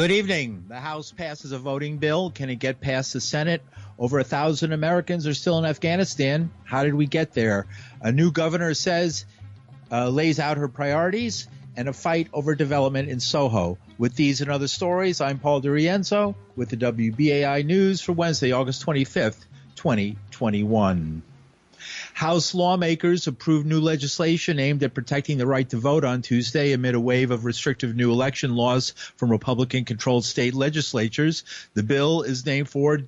Good evening. The House passes a voting bill. Can it get past the Senate? Over a thousand Americans are still in Afghanistan. How did we get there? A new governor says, uh, lays out her priorities and a fight over development in Soho. With these and other stories, I'm Paul DiRienzo with the WBAI News for Wednesday, August 25th, 2021. House lawmakers approved new legislation aimed at protecting the right to vote on Tuesday amid a wave of restrictive new election laws from Republican controlled state legislatures. The bill is named for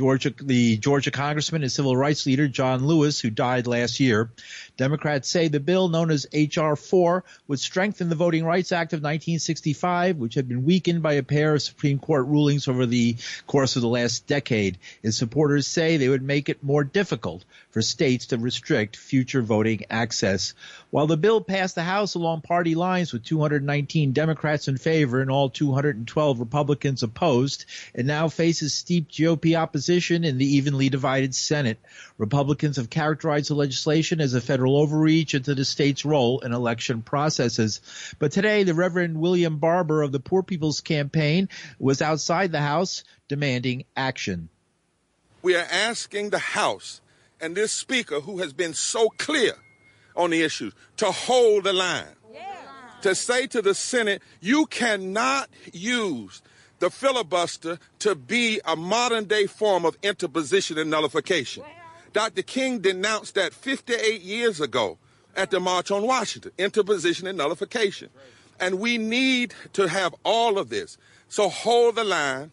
Georgia, the Georgia congressman and civil rights leader John Lewis, who died last year. Democrats say the bill, known as H.R. 4, would strengthen the Voting Rights Act of 1965, which had been weakened by a pair of Supreme Court rulings over the course of the last decade. Its supporters say they would make it more difficult for states to restrict future voting access. While the bill passed the House along party lines with 219 Democrats in favor and all 212 Republicans opposed, it now faces steep GOP opposition in the evenly divided Senate. Republicans have characterized the legislation as a federal overreach into the state's role in election processes. But today, the Reverend William Barber of the Poor People's Campaign was outside the House demanding action. We are asking the House and this Speaker, who has been so clear on the issues, to hold the line. Yeah. To say to the Senate, you cannot use the filibuster to be a modern day form of interposition and nullification. Dr. King denounced that 58 years ago at the March on Washington, interposition and nullification. And we need to have all of this. So hold the line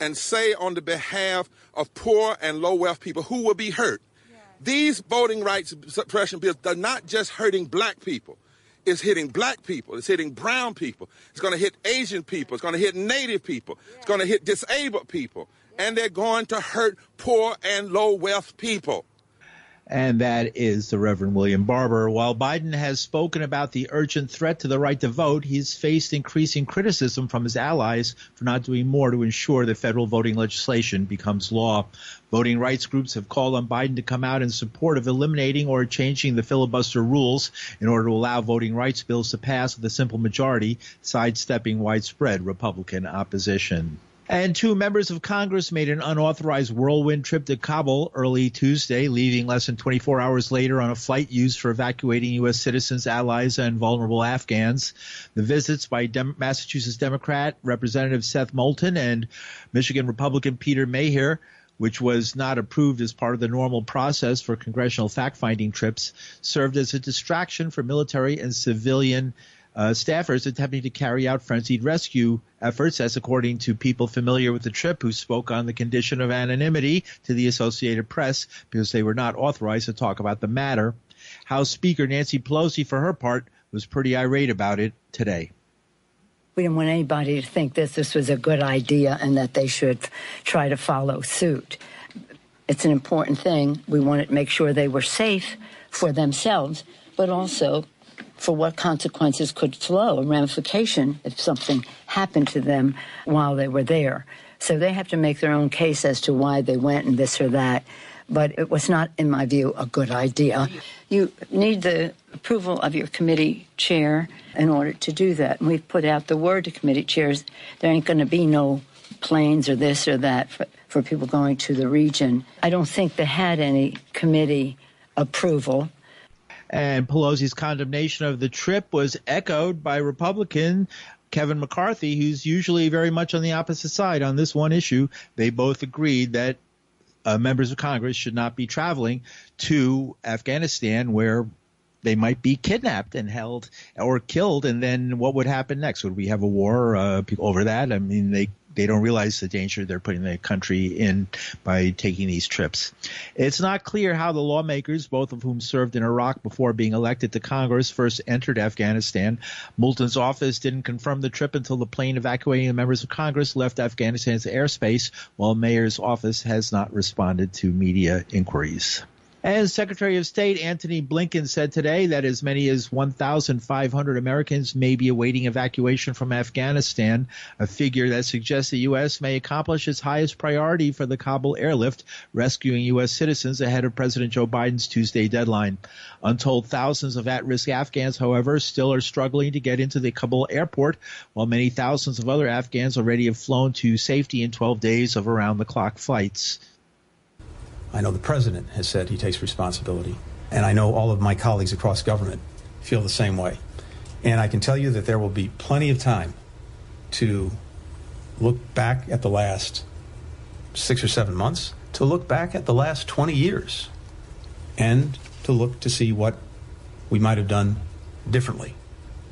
and say on the behalf of poor and low wealth people who will be hurt. These voting rights suppression bills are not just hurting black people. It's hitting black people. It's hitting brown people. It's going to hit Asian people. It's going to hit native people. It's going to hit disabled people and they're going to hurt poor and low wealth people. And that is the Reverend William Barber. While Biden has spoken about the urgent threat to the right to vote, he's faced increasing criticism from his allies for not doing more to ensure that federal voting legislation becomes law. Voting rights groups have called on Biden to come out in support of eliminating or changing the filibuster rules in order to allow voting rights bills to pass with a simple majority, sidestepping widespread Republican opposition. And two members of Congress made an unauthorized whirlwind trip to Kabul early Tuesday, leaving less than 24 hours later on a flight used for evacuating U.S. citizens, allies, and vulnerable Afghans. The visits by Dem- Massachusetts Democrat Representative Seth Moulton and Michigan Republican Peter Meijer which was not approved as part of the normal process for congressional fact finding trips, served as a distraction for military and civilian uh, staffers attempting to carry out frenzied rescue efforts, as according to people familiar with the trip who spoke on the condition of anonymity to the Associated Press because they were not authorized to talk about the matter. House Speaker Nancy Pelosi, for her part, was pretty irate about it today. We didn't want anybody to think that this was a good idea and that they should try to follow suit. It's an important thing. We wanted to make sure they were safe for themselves, but also for what consequences could flow, a ramification if something happened to them while they were there. So they have to make their own case as to why they went and this or that. But it was not, in my view, a good idea. You need the approval of your committee chair in order to do that. And we've put out the word to committee chairs there ain't going to be no planes or this or that for, for people going to the region. I don't think they had any committee approval. And Pelosi's condemnation of the trip was echoed by Republican Kevin McCarthy, who's usually very much on the opposite side on this one issue. They both agreed that uh, members of Congress should not be traveling to Afghanistan where they might be kidnapped and held or killed, and then what would happen next? Would we have a war uh, over that? I mean, they they don't realize the danger they're putting the country in by taking these trips. It's not clear how the lawmakers, both of whom served in Iraq before being elected to Congress, first entered Afghanistan. Moulton's office didn't confirm the trip until the plane evacuating the members of Congress left Afghanistan's airspace, while Meijer's office has not responded to media inquiries. And Secretary of State Antony Blinken said today that as many as 1,500 Americans may be awaiting evacuation from Afghanistan, a figure that suggests the U.S. may accomplish its highest priority for the Kabul airlift, rescuing U.S. citizens ahead of President Joe Biden's Tuesday deadline. Untold thousands of at-risk Afghans, however, still are struggling to get into the Kabul airport, while many thousands of other Afghans already have flown to safety in 12 days of around-the-clock flights. I know the president has said he takes responsibility, and I know all of my colleagues across government feel the same way. And I can tell you that there will be plenty of time to look back at the last six or seven months, to look back at the last 20 years, and to look to see what we might have done differently,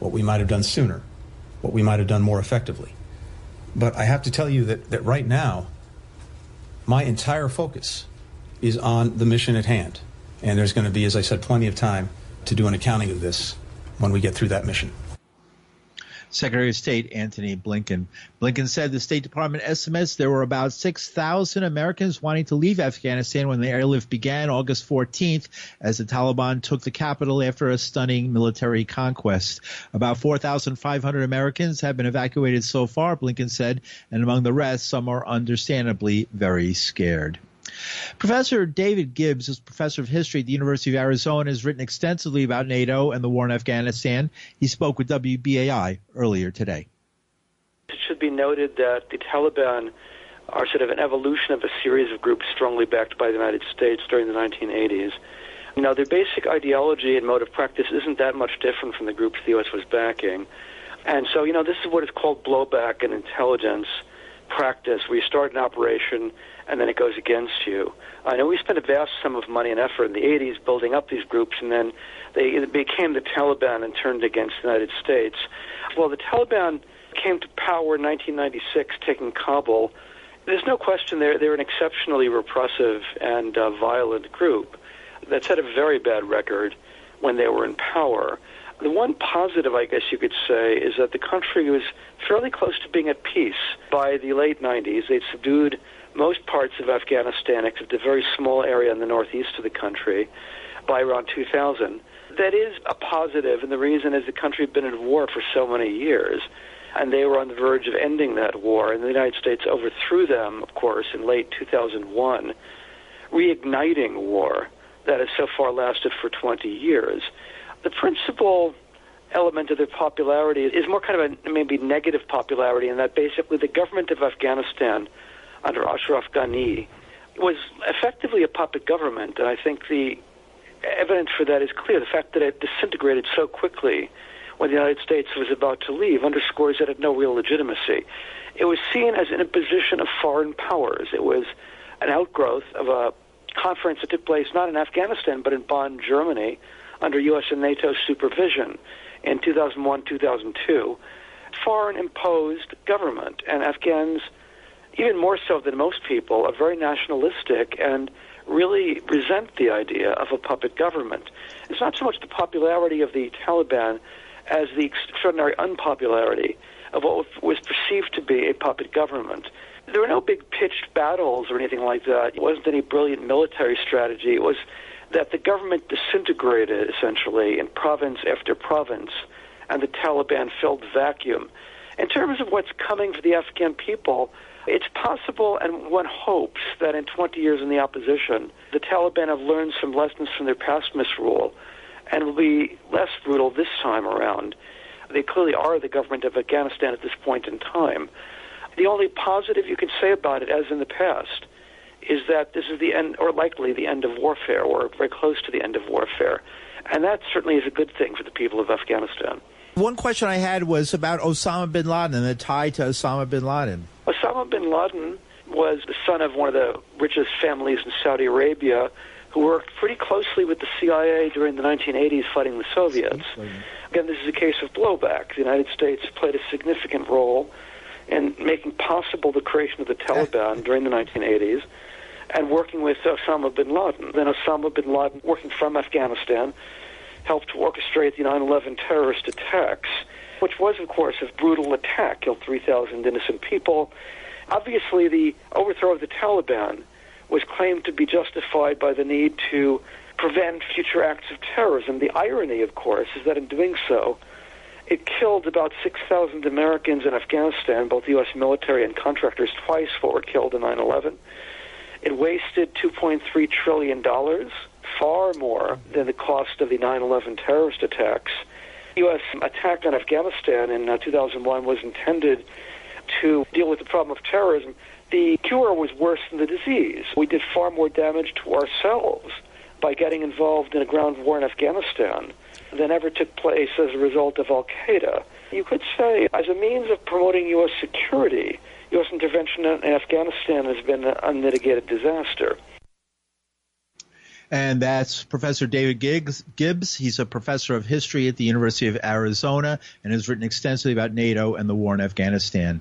what we might have done sooner, what we might have done more effectively. But I have to tell you that, that right now, my entire focus is on the mission at hand. And there's going to be, as I said, plenty of time to do an accounting of this when we get through that mission. Secretary of State Antony Blinken. Blinken said the State Department estimates there were about 6,000 Americans wanting to leave Afghanistan when the airlift began August 14th as the Taliban took the capital after a stunning military conquest. About 4,500 Americans have been evacuated so far, Blinken said, and among the rest, some are understandably very scared. Professor David Gibbs is professor of history at the University of Arizona has written extensively about NATO and the war in Afghanistan. He spoke with WBAI earlier today. It should be noted that the Taliban are sort of an evolution of a series of groups strongly backed by the United States during the 1980s. Now, their basic ideology and mode of practice isn't that much different from the groups the U.S. was backing. And so, you know, this is what is called blowback and intelligence practice, where you start an operation and then it goes against you. I know we spent a vast sum of money and effort in the 80s building up these groups, and then they became the Taliban and turned against the United States. Well, the Taliban came to power in 1996, taking Kabul. There's no question they're, they're an exceptionally repressive and uh, violent group that's had a very bad record when they were in power. The one positive, I guess you could say, is that the country was fairly close to being at peace by the late 90s. They'd subdued most parts of Afghanistan, except a very small area in the northeast of the country, by around 2000. That is a positive, and the reason is the country had been in war for so many years, and they were on the verge of ending that war, and the United States overthrew them, of course, in late 2001, reigniting war that has so far lasted for 20 years. The principal element of their popularity is more kind of a maybe negative popularity in that basically the government of Afghanistan under Ashraf Ghani was effectively a puppet government, and I think the evidence for that is clear. The fact that it disintegrated so quickly when the United States was about to leave underscores that it had no real legitimacy. It was seen as an imposition of foreign powers. It was an outgrowth of a conference that took place not in Afghanistan but in Bonn, Germany, under U.S. and NATO supervision in 2001 2002. Foreign imposed government, and Afghans even more so than most people, are very nationalistic and really resent the idea of a puppet government. It's not so much the popularity of the Taliban as the extraordinary unpopularity of what was perceived to be a puppet government. There were no big pitched battles or anything like that. It wasn't any brilliant military strategy. It was that the government disintegrated essentially in province after province, and the Taliban filled the vacuum. In terms of what's coming for the Afghan people, it's possible, and one hopes, that in 20 years in the opposition, the Taliban have learned some lessons from their past misrule and will be less brutal this time around. They clearly are the government of Afghanistan at this point in time. The only positive you can say about it, as in the past, is that this is the end, or likely the end of warfare, or very close to the end of warfare. And that certainly is a good thing for the people of Afghanistan. One question I had was about Osama bin Laden and the tie to Osama bin Laden. Osama bin Laden was the son of one of the richest families in Saudi Arabia who worked pretty closely with the CIA during the 1980s fighting the Soviets. Again, this is a case of blowback. The United States played a significant role in making possible the creation of the Taliban during the 1980s and working with Osama bin Laden. Then Osama bin Laden, working from Afghanistan, helped to orchestrate the 9 11 terrorist attacks, which was, of course, a brutal attack, killed 3,000 innocent people. Obviously, the overthrow of the Taliban was claimed to be justified by the need to prevent future acts of terrorism. The irony, of course, is that in doing so, it killed about 6,000 Americans in Afghanistan, both U.S. military and contractors, twice what were killed in 9 11. It wasted $2.3 trillion, far more than the cost of the 9 11 terrorist attacks. U.S. attack on Afghanistan in uh, 2001 was intended to deal with the problem of terrorism. The cure was worse than the disease. We did far more damage to ourselves by getting involved in a ground war in Afghanistan than ever took place as a result of Al Qaeda. You could say, as a means of promoting U.S. security, U.S. intervention in Afghanistan has been an unmitigated disaster. And that's Professor David Gibbs. He's a professor of history at the University of Arizona and has written extensively about NATO and the war in Afghanistan.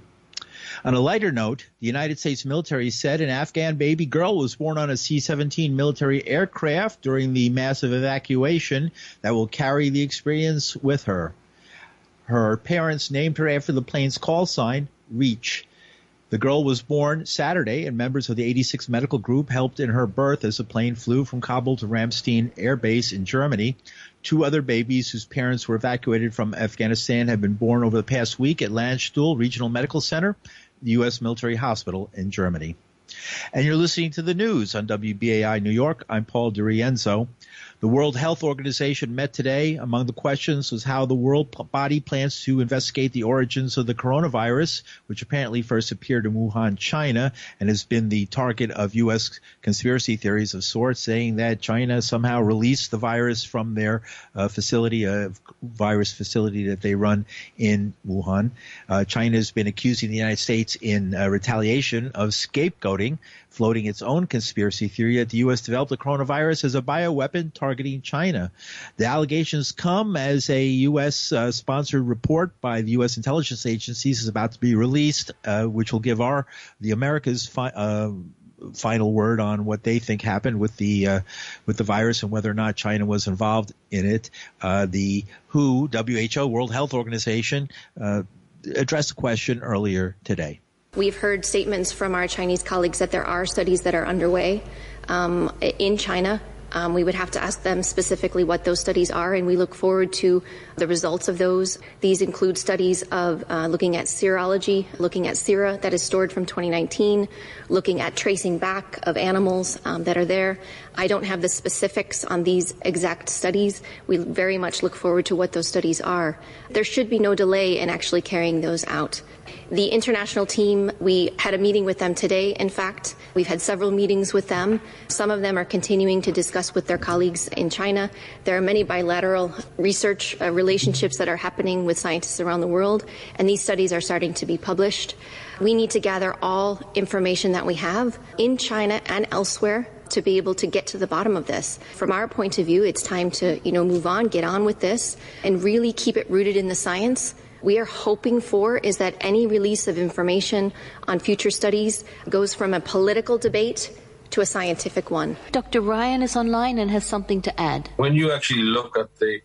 On a lighter note, the United States military said an Afghan baby girl was born on a C 17 military aircraft during the massive evacuation that will carry the experience with her. Her parents named her after the plane's call sign, Reach. The girl was born Saturday, and members of the 86 Medical Group helped in her birth as the plane flew from Kabul to Ramstein Air Base in Germany. Two other babies whose parents were evacuated from Afghanistan have been born over the past week at Landstuhl Regional Medical Center, the U.S. military hospital in Germany. And you're listening to the news on WBAI New York. I'm Paul DiRienzo. The World Health Organization met today. Among the questions was how the world body plans to investigate the origins of the coronavirus, which apparently first appeared in Wuhan, China, and has been the target of U.S. conspiracy theories of sorts, saying that China somehow released the virus from their uh, facility, a virus facility that they run in Wuhan. Uh, China has been accusing the United States in uh, retaliation of scapegoating floating its own conspiracy theory that the U.S. developed the coronavirus as a bioweapon targeting China. The allegations come as a U.S. Uh, sponsored report by the U.S. intelligence agencies is about to be released, uh, which will give our the America's fi- uh, final word on what they think happened with the uh, with the virus and whether or not China was involved in it. Uh, the WHO, World Health Organization, uh, addressed the question earlier today. We've heard statements from our Chinese colleagues that there are studies that are underway um, in China um, we would have to ask them specifically what those studies are, and we look forward to the results of those. These include studies of uh, looking at serology, looking at sera that is stored from 2019, looking at tracing back of animals um, that are there. I don't have the specifics on these exact studies. We very much look forward to what those studies are. There should be no delay in actually carrying those out. The international team, we had a meeting with them today, in fact. We've had several meetings with them. Some of them are continuing to discuss with their colleagues in China. There are many bilateral research uh, relationships that are happening with scientists around the world, and these studies are starting to be published. We need to gather all information that we have in China and elsewhere to be able to get to the bottom of this. From our point of view, it's time to, you know, move on, get on with this, and really keep it rooted in the science we are hoping for is that any release of information on future studies goes from a political debate to a scientific one. Dr. Ryan is online and has something to add. When you actually look at the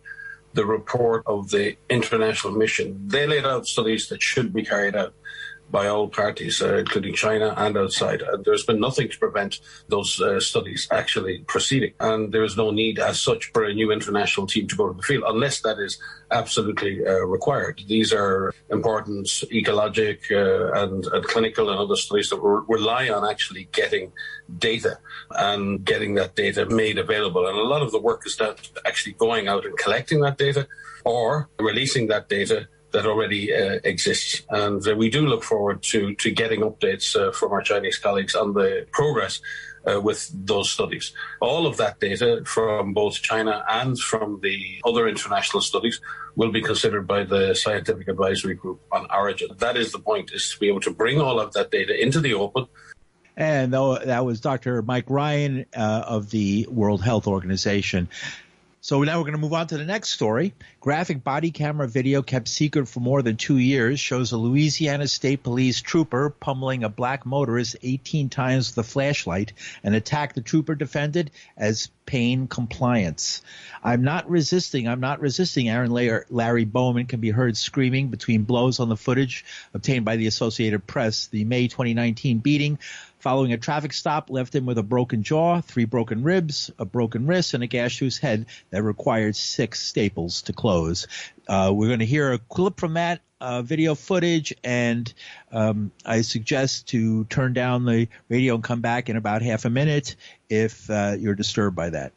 the report of the international mission, they laid out studies that should be carried out by all parties, uh, including China and outside. And there's been nothing to prevent those uh, studies actually proceeding. And there is no need as such for a new international team to go to the field unless that is absolutely uh, required. These are important ecologic uh, and, and, clinical and other studies that re- rely on actually getting data and getting that data made available. And a lot of the work is that actually going out and collecting that data or releasing that data that already uh, exists. And uh, we do look forward to, to getting updates uh, from our Chinese colleagues on the progress uh, with those studies. All of that data from both China and from the other international studies will be considered by the scientific advisory group on origin. That is the point, is to be able to bring all of that data into the open. And that was Dr. Mike Ryan uh, of the World Health Organization. So now we're going to move on to the next story. Graphic body camera video kept secret for more than two years shows a Louisiana State Police trooper pummeling a black motorist 18 times with a flashlight. An attack the trooper defended as pain compliance. I'm not resisting. I'm not resisting. Aaron Larry Bowman can be heard screaming between blows on the footage obtained by the Associated Press. The May 2019 beating following a traffic stop left him with a broken jaw, three broken ribs, a broken wrist, and a gash to his head that required six staples to close. Uh, we're going to hear a clip from that uh, video footage, and um, I suggest to turn down the radio and come back in about half a minute if uh, you're disturbed by that.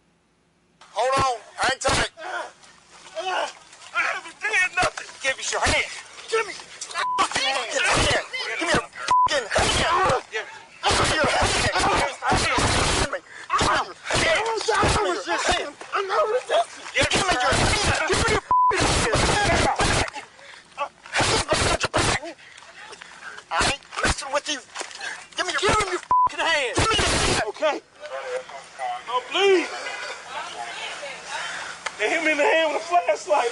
Hold on, hang tight. I haven't done nothing. Give me your hand. Give me fucking hand. Give me your fucking hand. Give me your hand. Give me your hand. I'm not resisting. Give me your hand. Give me your I ain't messing with you. Give me your, give him your fucking hand. Give me your hand. Okay. Oh, please. They hit me in the hand with a flashlight.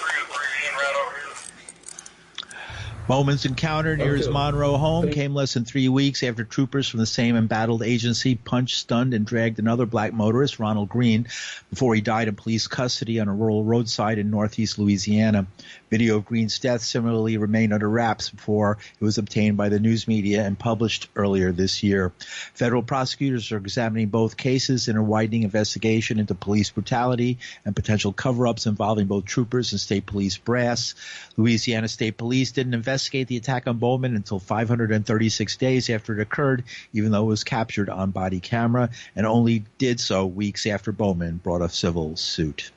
Bowman's encounter near his Monroe home came less than three weeks after troopers from the same embattled agency punched, stunned, and dragged another black motorist, Ronald Greene, before he died in police custody on a rural roadside in northeast Louisiana. Video of Greene's death similarly remained under wraps before it was obtained by the news media and published earlier this year. Federal prosecutors are examining both cases in a widening investigation into police brutality and potential cover-ups involving both troopers and state police brass. Louisiana State Police didn't investigate investigate the attack on Bowman until 536 days after it occurred, even though it was captured on body camera, and only did so weeks after Bowman brought a civil suit.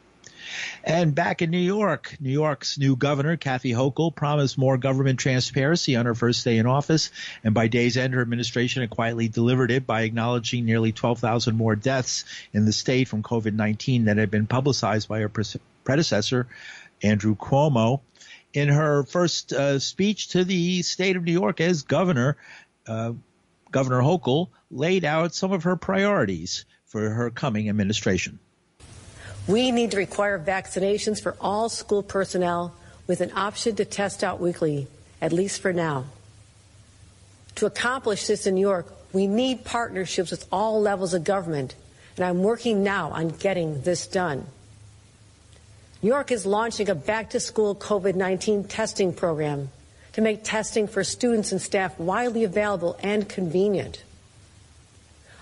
And back in New York, New York's new governor, Kathy Hochul, promised more government transparency on her first day in office. And by day's end, her administration had quietly delivered it by acknowledging nearly 12,000 more deaths in the state from COVID-19 that had been publicized by her predecessor, Andrew Cuomo in her first uh, speech to the state of New York as governor, uh, Governor Hochul laid out some of her priorities for her coming administration. We need to require vaccinations for all school personnel with an option to test out weekly, at least for now. To accomplish this in New York, we need partnerships with all levels of government, and I'm working now on getting this done. New York is launching a back to school COVID 19 testing program to make testing for students and staff widely available and convenient.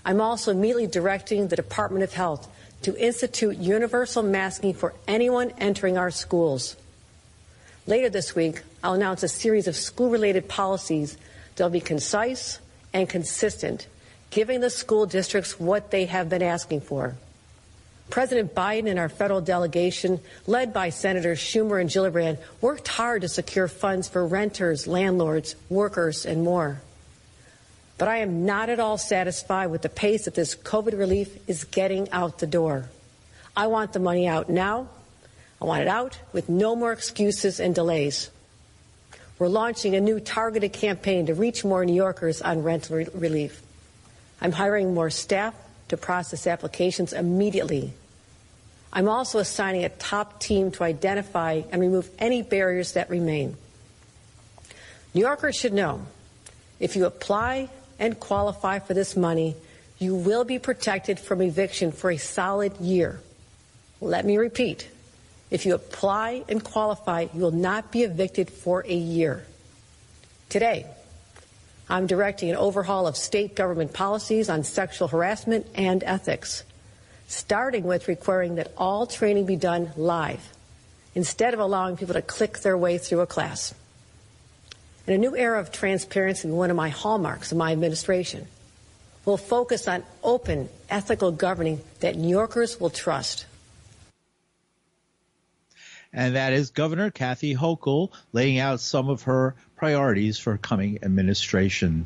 I'm also immediately directing the Department of Health to institute universal masking for anyone entering our schools. Later this week, I'll announce a series of school related policies that will be concise and consistent, giving the school districts what they have been asking for. President Biden and our federal delegation, led by Senators Schumer and Gillibrand, worked hard to secure funds for renters, landlords, workers, and more. But I am not at all satisfied with the pace that this COVID relief is getting out the door. I want the money out now. I want it out with no more excuses and delays. We're launching a new targeted campaign to reach more New Yorkers on rental re- relief. I'm hiring more staff to process applications immediately. I'm also assigning a top team to identify and remove any barriers that remain. New Yorkers should know if you apply and qualify for this money, you will be protected from eviction for a solid year. Let me repeat. If you apply and qualify, you will not be evicted for a year. Today, I'm directing an overhaul of state government policies on sexual harassment and ethics, starting with requiring that all training be done live instead of allowing people to click their way through a class. In a new era of transparency, one of my hallmarks of my administration, will focus on open, ethical governing that New Yorkers will trust. And that is Governor Kathy Hochul laying out some of her priorities for coming administration.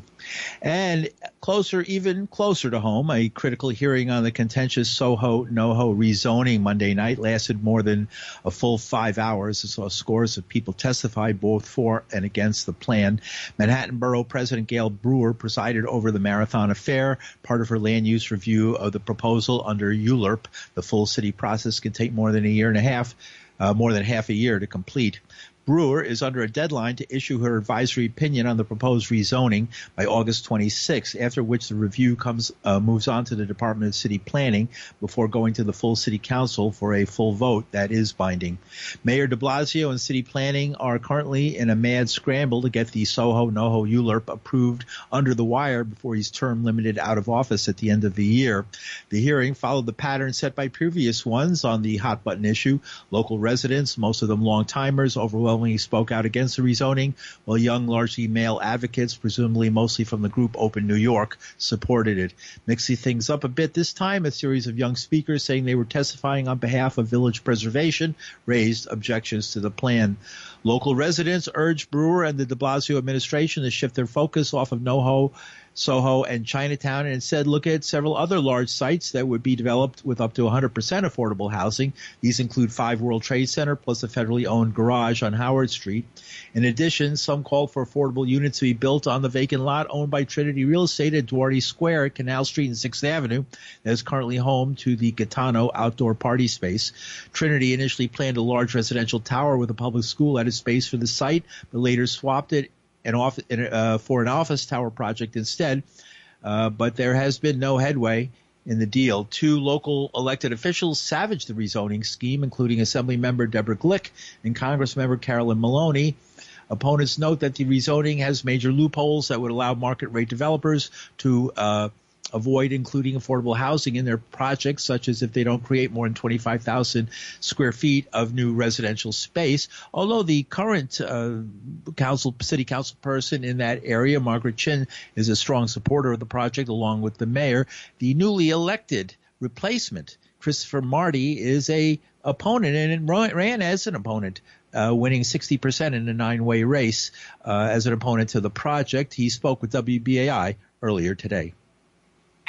And closer, even closer to home, a critical hearing on the contentious Soho NoHo rezoning Monday night lasted more than a full five hours. It saw scores of people testify both for and against the plan. Manhattan Borough President Gale Brewer presided over the marathon affair, part of her land use review of the proposal under ULURP. The full city process can take more than a year and a half, uh, more than half a year to complete. Brewer is under a deadline to issue her advisory opinion on the proposed rezoning by August 26, after which the review comes uh, moves on to the Department of City Planning before going to the full City Council for a full vote that is binding. Mayor de Blasio and City Planning are currently in a mad scramble to get the Soho NoHo ULURP approved under the wire before he's term limited out of office at the end of the year. The hearing followed the pattern set by previous ones on the hot button issue. Local residents, most of them long timers, overwhelmingly spoke out against the rezoning, while young, largely male advocates, presumably mostly from the group Open New York, supported it. Mixing things up a bit this time, a series of young speakers saying they were testifying on behalf of village preservation raised objections to the plan. Local residents urged Brewer and the de Blasio administration to shift their focus off of NoHo Soho and Chinatown and instead look at several other large sites that would be developed with up to 100% affordable housing. These include Five World Trade Center plus a federally owned garage on Howard Street. In addition, some called for affordable units to be built on the vacant lot owned by Trinity Real Estate at Duarte Square Canal Street and 6th Avenue that is currently home to the Gitano outdoor party space. Trinity initially planned a large residential tower with a public school at its space for the site, but later swapped it an off, uh, for an office tower project instead. Uh, but there has been no headway in the deal. Two local elected officials savaged the rezoning scheme, including Assembly member Deborah Glick and Congress member Carolyn Maloney. Opponents note that the rezoning has major loopholes that would allow market rate developers to uh, avoid including affordable housing in their projects, such as if they don't create more than 25,000 square feet of new residential space. Although the current uh, council, city council person in that area, Margaret Chin, is a strong supporter of the project, along with the mayor. The newly elected replacement, Christopher Marte, is a opponent and ran as an opponent. Uh, winning 60% in a nine-way race uh, as an opponent to the project. He spoke with WBAI earlier today.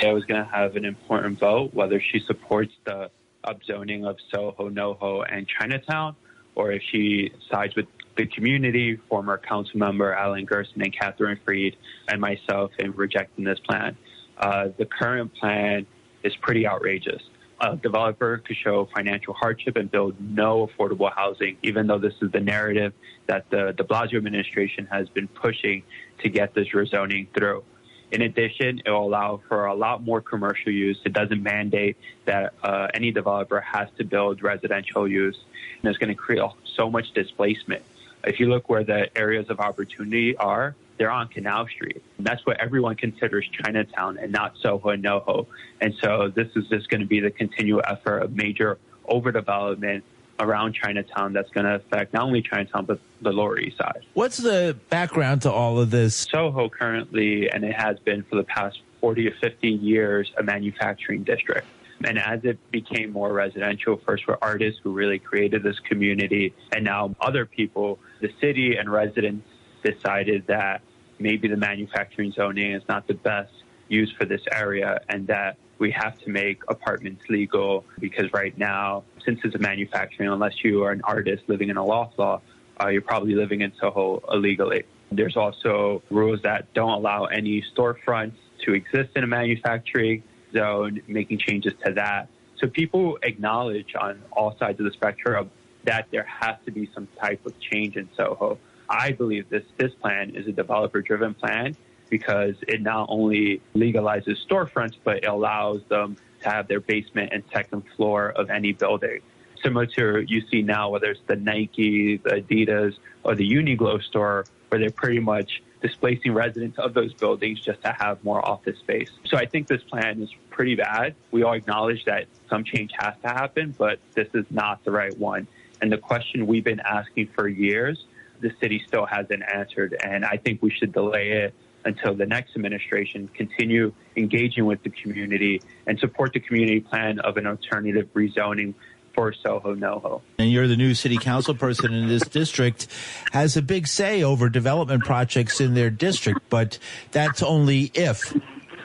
I was going to have an important vote whether she supports the upzoning of Soho, NoHo, and Chinatown, or if she sides with the community, former council member Alan Gerson and Kathryn Freed, and myself in rejecting this plan. Uh, the current plan is pretty outrageous. A developer could show financial hardship and build no affordable housing, even though this is the narrative that the de Blasio administration has been pushing to get this rezoning through. In addition, it will allow for a lot more commercial use. It doesn't mandate that uh, any developer has to build residential use. And it's going to create so much displacement. If you look where the areas of opportunity are, they're on Canal Street. That's what everyone considers Chinatown and not Soho and NoHo. And so this is just going to be the continual effort of major overdevelopment around Chinatown that's going to affect not only Chinatown but the Lower East Side. What's the background to all of this? Soho currently, and it has been for the past 40 to 50 years, a manufacturing district. And as it became more residential, first were artists who really created this community, and now other people, the city and residents decided that maybe the manufacturing zoning is not the best use for this area, and that we have to make apartments legal because right now, since it's a manufacturing, unless you are an artist living in a loft law, uh, you're probably living in Soho illegally. There's also rules that don't allow any storefronts to exist in a manufacturing zone, making changes to that. So people acknowledge on all sides of the spectrum that there has to be some type of change in Soho. I believe this this plan is a developer driven plan because it not only legalizes storefronts, but it allows them to have their basement and second floor of any building. Similar to you see now, whether it's the Nike, the Adidas, or the Uniqlo store, where they're pretty much displacing residents of those buildings just to have more office space. So I think this plan is pretty bad. We all acknowledge that some change has to happen, but this is not the right one. And the question we've been asking for years, the city still hasn't answered. And I think we should delay it until the next administration continue engaging with the community and support the community plan of an alternative rezoning for Soho NoHo. And you're the new city council person in this district, has a big say over development projects in their district, but that's only if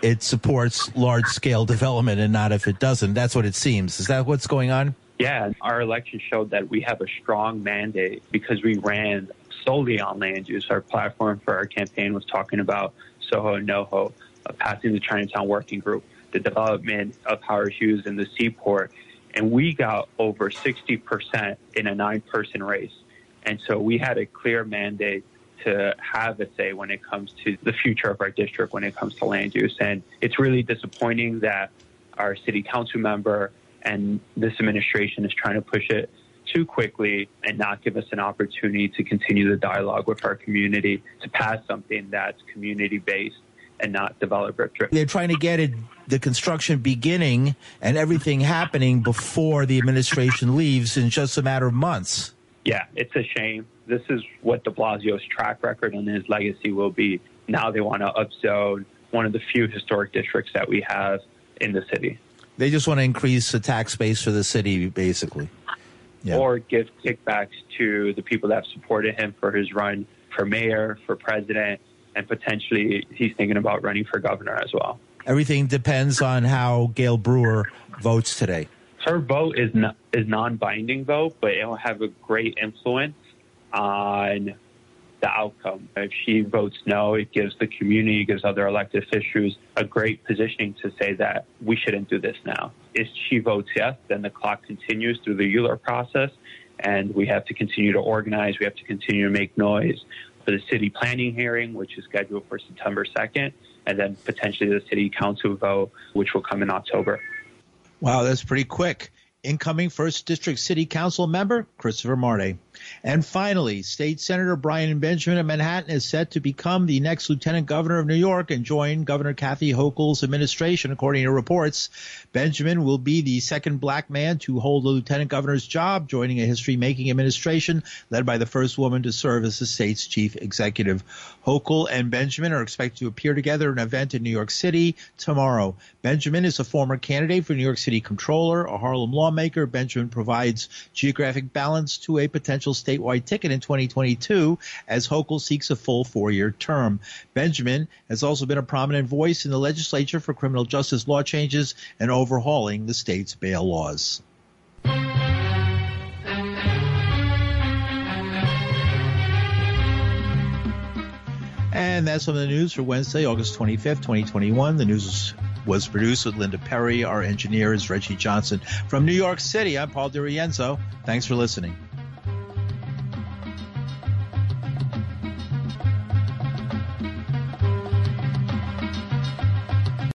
it supports large scale development and not if it doesn't. That's what it seems. Is that what's going on? Yeah, our election showed that we have a strong mandate because we ran solely on land use. Our platform for our campaign was talking about Soho and NoHo, uh, passing the Chinatown Working Group, the development of Howard Hughes in the seaport, and we got over 60% in a nine person race. And so we had a clear mandate to have a say when it comes to the future of our district, when it comes to land use. And it's really disappointing that our city council member and this administration is trying to push it too quickly and not give us an opportunity to continue the dialogue with our community to pass something that's community based and not developer driven. They're trying to get it, the construction beginning and everything happening before the administration leaves in just a matter of months. Yeah, it's a shame. This is what de Blasio's track record and his legacy will be. Now they want to upzone one of the few historic districts that we have in the city. They just want to increase the tax base for the city, basically. Yeah. Or give kickbacks to the people that have supported him for his run for mayor, for president, and potentially he's thinking about running for governor as well. Everything depends on how Gale Brewer votes today. Her vote is not, is non-binding vote, but it'll have a great influence on the outcome. If she votes no, it gives the community, it gives other elected officials a great positioning to say that we shouldn't do this now. If she votes yes, then the clock continues through the ULURP process, and we have to continue to organize, we have to continue to make noise for the city planning hearing, which is scheduled for September 2nd, and then potentially the city council vote, which will come in October. Wow, that's pretty quick incoming First District City Council member Christopher Marte. And finally, State Senator Brian Benjamin of Manhattan is set to become the next Lieutenant Governor of New York and join Governor Kathy Hochul's administration, according to reports. Benjamin will be the second black man to hold the Lieutenant Governor's job, joining a history-making administration led by the first woman to serve as the state's chief executive. Hochul and Benjamin are expected to appear together at an event in New York City tomorrow. Benjamin is a former candidate for New York City Comptroller, a Harlem lawmaker. Benjamin provides geographic balance to a potential statewide ticket in 2022 as Hochul seeks a full four-year term. Benjamin has also been a prominent voice in the legislature for criminal justice law changes and overhauling the state's bail laws. And that's some of the news for Wednesday, August 25th, 2021. The news was produced with Linda Perry. Our engineer is Reggie Johnson. From New York City, I'm Paul DiRienzo. Thanks for listening.